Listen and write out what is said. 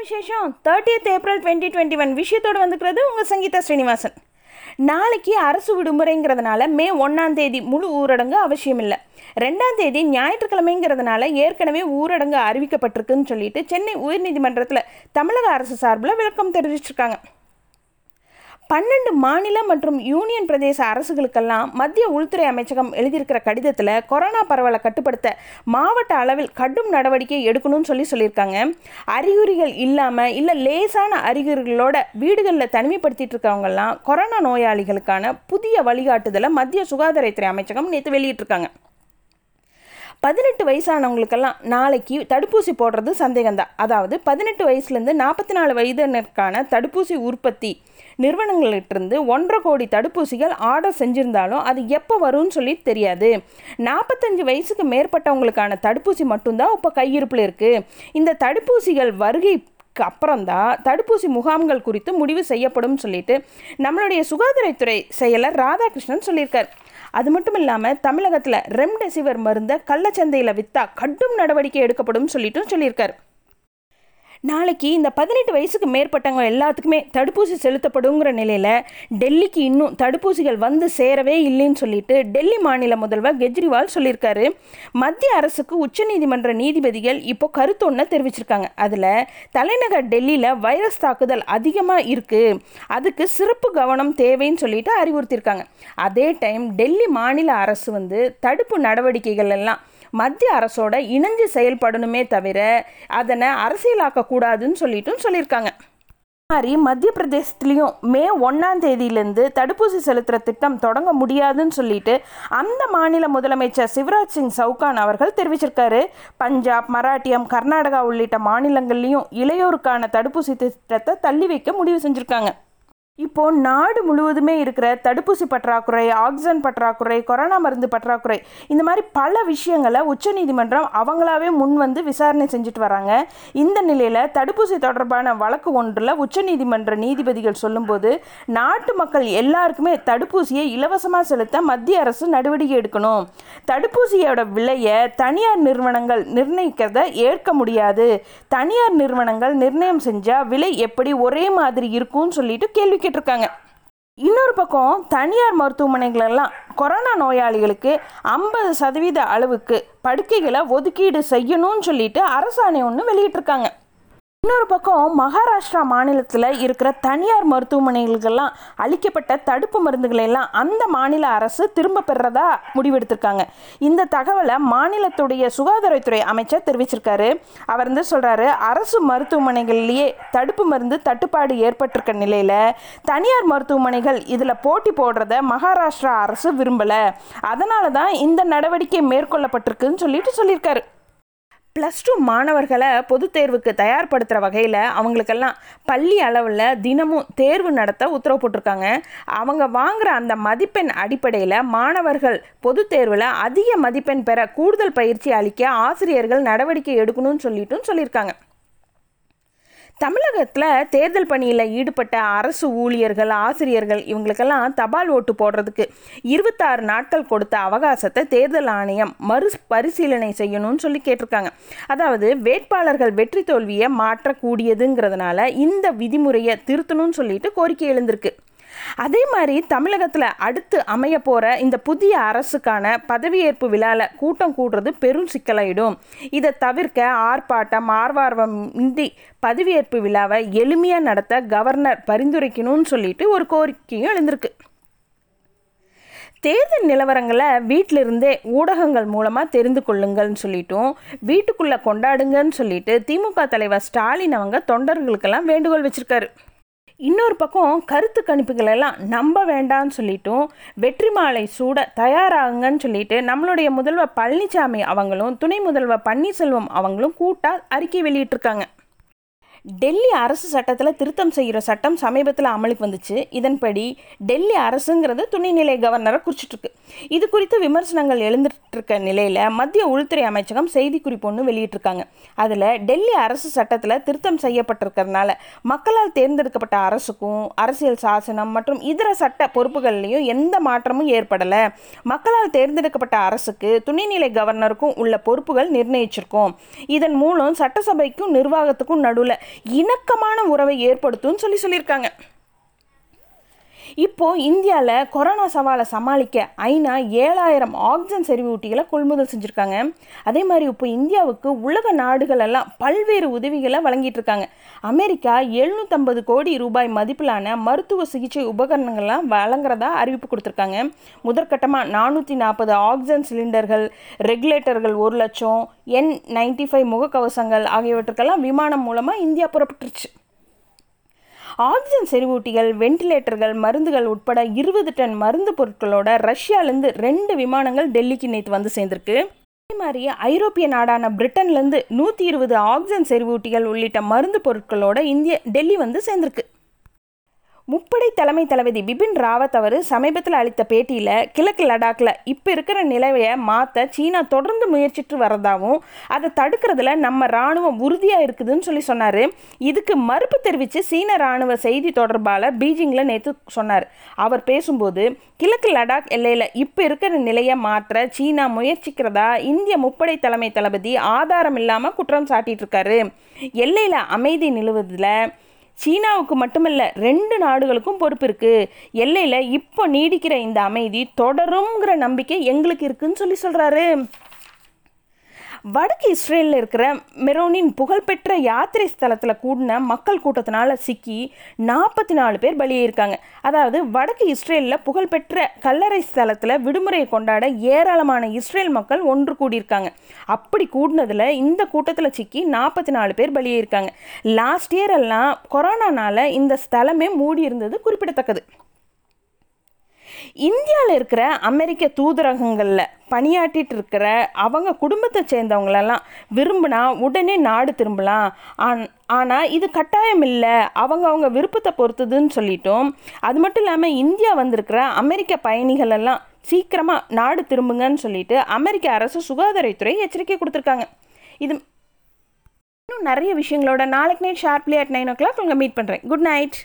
விசேஷம் thirtieth April twenty twenty one விஷயத்தோடு வந்துக்கிறது உங்கள் சங்கீதா ஸ்ரீனிவாசன். நாளைக்கு அரசு விடுமுறைங்கிறதுனால மே ஒன்றாம் தேதி முழு ஊரடங்கு அவசியம் இல்லை ரெண்டாம் தேதி ஞாயிற்றுக்கிழமைங்கிறதுனால ஏற்கனவே ஊரடங்கு அறிவிக்கப்பட்டிருக்குன்னு சொல்லிட்டு சென்னை உயர்நீதிமன்றத்தில் தமிழக அரசு சார்பில் விளக்கம் தெரிவிச்சிருக்காங்க. பன்னெண்டு மாநில மற்றும் யூனியன் பிரதேச அரசுகளுக்கெல்லாம் மத்திய உள்துறை அமைச்சகம் எழுதியிருக்கிற கடிதத்தில் கொரோனா பரவலை கட்டுப்படுத்த மாவட்ட அளவில் கடும் நடவடிக்கை எடுக்கணும்னு சொல்லி சொல்லியிருக்காங்க. அறிகுறிகள் இல்லாமல் இல்லை லேசான அறிகுறிகளோட வீடுகளில் தனிமைப்படுத்திட்டு இருக்கவங்கெல்லாம் கொரோனா நோயாளிகளுக்கான புதிய வழிகாட்டுதலை மத்திய சுகாதாரத்துறை அமைச்சகம் நேற்று வெளியிட்டிருக்காங்க. பதினெட்டு வயசானவங்களுக்கெல்லாம் நாளைக்கு தடுப்பூசி போடுறது சந்தேகம்தான். அதாவது பதினெட்டு வயசுலேருந்து நாற்பத்தி நாலு வயதினருக்கான தடுப்பூசி உற்பத்தி நிறுவனங்கள்கிட்டருந்து ஒன்றரை கோடி தடுப்பூசிகள் ஆர்டர் செஞ்சுருந்தாலும் அது எப்போ வரும்னு சொல்லி தெரியாது. நாற்பத்தஞ்சு வயசுக்கு மேற்பட்டவங்களுக்கான தடுப்பூசி மட்டும்தான் இப்போ கையிருப்பில் இருக்குது இந்த தடுப்பூசிகள் வருகை அப்புறம்தான் தடுப்பூசி முகாம்கள் குறித்து முடிவு செய்யப்படும் சொல்லிட்டு நம்மளுடைய சுகாதாரத்துறை செயலர் ராதாகிருஷ்ணன் சொல்லியிருக்கார். அது மட்டும் இல்லாமல் தமிழகத்தில் ரெம்டெசிவர் மருந்தை கள்ளச்சந்தையில் விற்றா கடும் நடவடிக்கை எடுக்கப்படும் சொல்லிட்டும் சொல்லியிருக்காரு. நாளைக்கு இந்த பதினெட்டு வயசுக்கு மேற்பட்டவங்க எல்லாத்துக்குமே தடுப்பூசி செலுத்தப்படுங்கிற நிலையில் டெல்லிக்கு இன்னும் தடுப்பூசிகள் வந்து சேரவே இல்லைன்னு சொல்லிட்டு டெல்லி மாநில முதல்வர் கெஜ்ரிவால் சொல்லியிருக்காரு. மத்திய அரசுக்கு உச்சநீதிமன்ற நீதிபதிகள் இப்போ கருத்தொன்னை தெரிவிச்சிருக்காங்க. அதில் தலைநகர் டெல்லியில் வைரஸ் தாக்குதல் அதிகமாக இருக்குது அதுக்கு சிறப்பு கவனம் தேவைன்னு சொல்லிட்டு அறிவுறுத்தியிருக்காங்க. அதே டைம் டெல்லி மாநில அரசு வந்து தடுப்பு நடவடிக்கைகள் எல்லாம் மத்திய அரசோட இணைஞ்சு செயல்படணுமே தவிர அதனை அரசியலாக்கக்கூடாதுன்னு சொல்லிட்டும் சொல்லியிருக்காங்க. மாதிரி மத்திய பிரதேசத்துலேயும் மே ஒன்றாம் தேதியிலேருந்து தடுப்பூசி செலுத்துகிற திட்டம் தொடங்க முடியாதுன்னு சொல்லிட்டு அந்த மாநில முதலமைச்சர் சிவராஜ் சிங் சவுகான் அவர்கள் தெரிவிச்சிருக்காரு. பஞ்சாப் மராட்டியம் கர்நாடகா உள்ளிட்ட மாநிலங்கள்லேயும் இளையோருக்கான தடுப்பூசி திட்டத்தை தள்ளி வைக்க முடிவு செஞ்சுருக்காங்க. இப்போ நாடு முழுவதுமே இருக்கிற தடுப்பூசி பற்றாக்குறை ஆக்சிஜன் பற்றாக்குறை கொரோனா மருந்து பற்றாக்குறை இந்த மாதிரி பல விஷயங்களை உச்சநீதிமன்றம் அவங்களாவே முன் வந்து விசாரணை செஞ்சுட்டு வராங்க. இந்த நிலையில் தடுப்பூசி தொடர்பான வழக்கு ஒன்றில் உச்சநீதிமன்ற நீதிபதிகள் சொல்லும்போது நாட்டு மக்கள் எல்லாருக்குமே தடுப்பூசியை இலவசமாக செலுத்த மத்திய அரசு நடவடிக்கை எடுக்கணும். தடுப்பூசியோட விலையை தனியார் நிறுவனங்கள் நிர்ணயிக்கிறத ஏற்க முடியாது. தனியார் நிறுவனங்கள் நிர்ணயம் செஞ்சால் விலை எப்படி ஒரே மாதிரி இருக்கும்னு சொல்லிட்டு கேள்வி இருக்காங்க இன்னொரு பக்கம் தனியார் மருத்துவமனைகளெல்லாம் கொரோனா நோயாளிகளுக்கு ஐம்பது சதவீத அளவுக்கு படுக்கைகளை ஒதுக்கீடு செய்யணும்னு சொல்லிட்டு அரசாணை ஒன்று வெளியிட்டிருக்காங்க. இன்னொரு பக்கம் மகாராஷ்டிரா மாநிலத்தில் இருக்கிற தனியார் மருத்துவமனைகளுக்கெல்லாம் அளிக்கப்பட்ட தடுப்பு மருந்துகளை எல்லாம் அந்த மாநில அரசு திரும்ப பெறதா முடிவெடுத்திருக்காங்க. இந்த தகவலை மாநிலத்துடைய சுகாதாரத்துறை அமைச்சர் தெரிவிச்சிருக்காரு. அவர் வந்து சொல்கிறாரு அரசு மருத்துவமனைகள்லேயே தடுப்பு மருந்து தட்டுப்பாடு ஏற்பட்டிருக்க நிலையில் தனியார் மருத்துவமனைகள் இதில் போட்டி போடுறத மகாராஷ்டிரா அரசு விரும்பலை. அதனால தான் இந்த நடவடிக்கை மேற்கொள்ளப்பட்டிருக்குன்னு சொல்லிட்டு சொல்லியிருக்காரு. ப்ளஸ் டூ மாணவர்களை பொது தேர்வுக்கு தயார்படுத்துகிற வகையில் அவங்களுக்கெல்லாம் பள்ளி அளவில் தினமும் தேர்வு நடத்த உத்தரவு போட்டிருக்காங்க. அவங்க வாங்குகிற அந்த மதிப்பெண் அடிப்படையில் மாணவர்கள் பொதுத் தேர்வில் அதிக மதிப்பெண் பெற கூடுதல் பயிற்சி அளிக்க ஆசிரியர்கள் நடவடிக்கை எடுக்கணும்னு சொல்லிட்டும் சொல்லியிருக்காங்க. தமிழகத்தில் தேர்தல் பணியில் ஈடுபட்ட அரசு ஊழியர்கள் ஆசிரியர்கள் இவங்களுக்கெல்லாம் தபால் ஓட்டு போடுறதுக்கு இருபத்தாறு நாட்கள் கொடுத்த அவகாசத்தை தேர்தல் ஆணையம் மறு பரிசீலனை செய்யணும்னு சொல்லி கேட்டிருக்காங்க. அதாவது வேட்பாளர்கள் வெற்றி தோல்வியை மாற்றக்கூடியதுங்கிறதுனால இந்த விதிமுறையை திருத்தணும்னு சொல்லிட்டு கோரிக்கை எழுந்திருக்கு. அதே மாதிரி தமிழகத்தில் அடுத்து அமைய போகிற இந்த புதிய அரசுக்கான பதவியேற்பு விழாவில் கூட்டம் கூடுறது பெரும் சிக்கலாயிடும். இதை தவிர்க்க ஆர்ப்பாட்டம் ஆர்வார்வம் இன்றி பதவியேற்பு விழாவை எளிமையாக நடத்த கவர்னர் பரிந்துரைக்கணும்னு சொல்லிட்டு ஒரு கோரிக்கையும் எழுந்திருக்கு. தேர்தல் நிலவரங்களை வீட்டிலிருந்தே ஊடகங்கள் மூலமாக தெரிந்து கொள்ளுங்கள்னு சொல்லிட்டும் வீட்டுக்குள்ளே கொண்டாடுங்கன்னு சொல்லிட்டு திமுக தலைவர் ஸ்டாலின் அவங்க தொண்டர்களுக்கெல்லாம் வேண்டுகோள் வச்சுருக்காரு. இன்னொரு பக்கம் கருத்து கணிப்புகள் எல்லாம் நம்ப வேண்டாம்னு சொல்லிட்டும் வெற்றி மாலை சூட தயாராகுங்கன்னு சொல்லிட்டு நம்மளுடைய முதல்வர் பழனிசாமி அவங்களும் துணை முதல்வர் பன்னீர்செல்வம் அவங்களும் கூட்டாக அறிக்கை வெளியிட்டிருக்காங்க. டெல்லி அரசு சட்டத்தில் திருத்தம் செய்கிற சட்டம் சமீபத்தில் அமலுக்கு வந்துச்சு. இதன்படி டெல்லி அரசுங்கிறது துணைநிலை கவர்னரை குறிச்சிட்ருக்கு. இது குறித்து விமர்சனங்கள் எழுந்துட்டு இருக்க நிலையில் மத்திய உள்துறை அமைச்சகம் செய்திக்குறிப்பு ஒன்று வெளியிட்டிருக்காங்க அதில் டெல்லி அரசு சட்டத்தில் திருத்தம் செய்யப்பட்டிருக்கிறதுனால மக்களால் தேர்ந்தெடுக்கப்பட்ட அரசுக்கும் அரசியல் சாசனம் மற்றும் இதர சட்ட பொறுப்புகள்லையும் எந்த மாற்றமும் ஏற்படலை. மக்களால் தேர்ந்தெடுக்கப்பட்ட அரசுக்கு துணைநிலை கவர்னருக்கும் உள்ள பொறுப்புகள் நிர்ணயிச்சிருக்கோம். இதன் மூலம் சட்டசபைக்கும் நிர்வாகத்துக்கும் நடுவில் இணக்கமான உறவை ஏற்படுத்தும்னு சொல்லி சொல்லியிருக்காங்க. இப்போது இந்தியாவில் கொரோனா சவாலை சமாளிக்க ஐநா ஏழாயிரம் ஆக்சிஜன் செறிவூட்டிகளை கொள்முதல் செஞ்சுருக்காங்க. அதே மாதிரி இப்போ இந்தியாவுக்கு உலக நாடுகள் எல்லாம் பல்வேறு உதவிகளை வழங்கிட்டு இருக்காங்க. அமெரிக்கா எழுநூற்றம்பது கோடி ரூபாய் மதிப்பிலான மருத்துவ சிகிச்சை உபகரணங்கள்லாம் வழங்குறதா அறிவிப்பு கொடுத்துருக்காங்க. முதற்கட்டமாக நானூற்றி நாற்பது ஆக்சிஜன் சிலிண்டர்கள் ரெகுலேட்டர்கள் ஒரு லட்சம் என் நைன்டி ஃபைவ் முகக்கவசங்கள் ஆகியவற்றுக்கெல்லாம் விமானம் மூலமாக இந்தியா புறப்பட்டுருச்சு. ஆக்சிஜன் செறிவூட்டிகள் வெண்டிலேட்டர்கள் மருந்துகள் உட்பட இருபது டன் மருந்து பொருட்களோட ரஷ்யாவிலேருந்து ரெண்டு விமானங்கள் டெல்லிக்கு நேற்று வந்து சேர்ந்திருக்கு. அதே மாதிரி ஐரோப்பிய நாடான பிரிட்டன்லேருந்து நூற்றி இருபது ஆக்சிஜன் செறிவூட்டிகள் உள்ளிட்ட மருந்து பொருட்களோட இந்திய டெல்லி வந்து சேர்ந்திருக்கு. முப்படை தலைமை தளபதி பிபின் ராவத் அவர் சமீபத்தில் அளித்த பேட்டியில் கிழக்கு லடாக்கில் இப்போ இருக்கிற நிலையை மாற்ற சீனா தொடர்ந்து முயற்சிட்டு வரதாகவும் அதை தடுக்கிறதுல நம்ம இராணுவம் உறுதியாக இருக்குதுன்னு சொல்லி சொன்னார். இதுக்கு மறுப்பு தெரிவித்து சீன இராணுவ செய்தி தொடர்பாளர் பீஜிங்கில் நேற்று சொன்னார். அவர் பேசும்போது கிழக்கு லடாக் எல்லையில் இப்போ இருக்கிற நிலையை மாற்ற சீனா முயற்சிக்கிறதா இந்திய முப்படை தலைமை தளபதி ஆதாரம் இல்லாமல் குற்றம் சாட்டிட்டு இருக்காரு. எல்லையில் அமைதி நிலவுவதில் சீனாவுக்கு மட்டுமல்ல ரெண்டு நாடுகளுக்கும் பொறுப்பு இருக்குது எல்லையில் இப்போ நீடிக்கிற இந்த அமைதி தொடருங்கிற நம்பிக்கை எங்களுக்கு இருக்குன்னு சொல்லி சொல்கிறாரு வடக்கு இஸ்ரேலில் இருக்கிற மெரோனின் புகழ்பெற்ற யாத்திரை ஸ்தலத்தில் கூடின மக்கள் கூட்டத்தினால் சிக்கி நாற்பத்தி நாலு பேர் பலியிருக்காங்க. அதாவது வடக்கு இஸ்ரேலில் புகழ்பெற்ற கல்லறை ஸ்தலத்தில் விடுமுறையை கொண்டாட ஏராளமான இஸ்ரேல் மக்கள் ஒன்று கூடியிருக்காங்க. அப்படி கூடினதில் இந்த கூட்டத்தில் சிக்கி நாற்பத்தி நாலு பேர் பலியிருக்காங்க. லாஸ்ட் இயர் எல்லாம் கொரோனானால இந்த ஸ்தலமே மூடி இருந்தது குறிப்பிடத்தக்கது. இந்தியாவில் இருக்கிற அமெரிக்க தூதரகங்களில் பணியாற்றிட்டு இருக்கிற அவங்க குடும்பத்தை சேர்ந்தவங்களெல்லாம் விரும்பினா உடனே நாடு திரும்பலாம். ஆன் ஆனால் இது கட்டாயம் இல்லை. அவங்க அவங்க விருப்பத்தை பொறுத்ததுன்னு சொல்லிட்டோம். அது மட்டும் இல்லாமல் இந்தியா வந்திருக்கிற அமெரிக்க பயணிகள் எல்லாம் சீக்கிரமாக நாடு திரும்புங்கன்னு சொல்லிட்டு அமெரிக்க அரசு சுகாதாரத்துறை எச்சரிக்கை கொடுத்துருக்காங்க. இது இன்னும் நிறைய விஷயங்களோட நாளைக்கு night sharply at nine o'clock உங்களை மீட் பண்ணுறேன் குட் நைட்.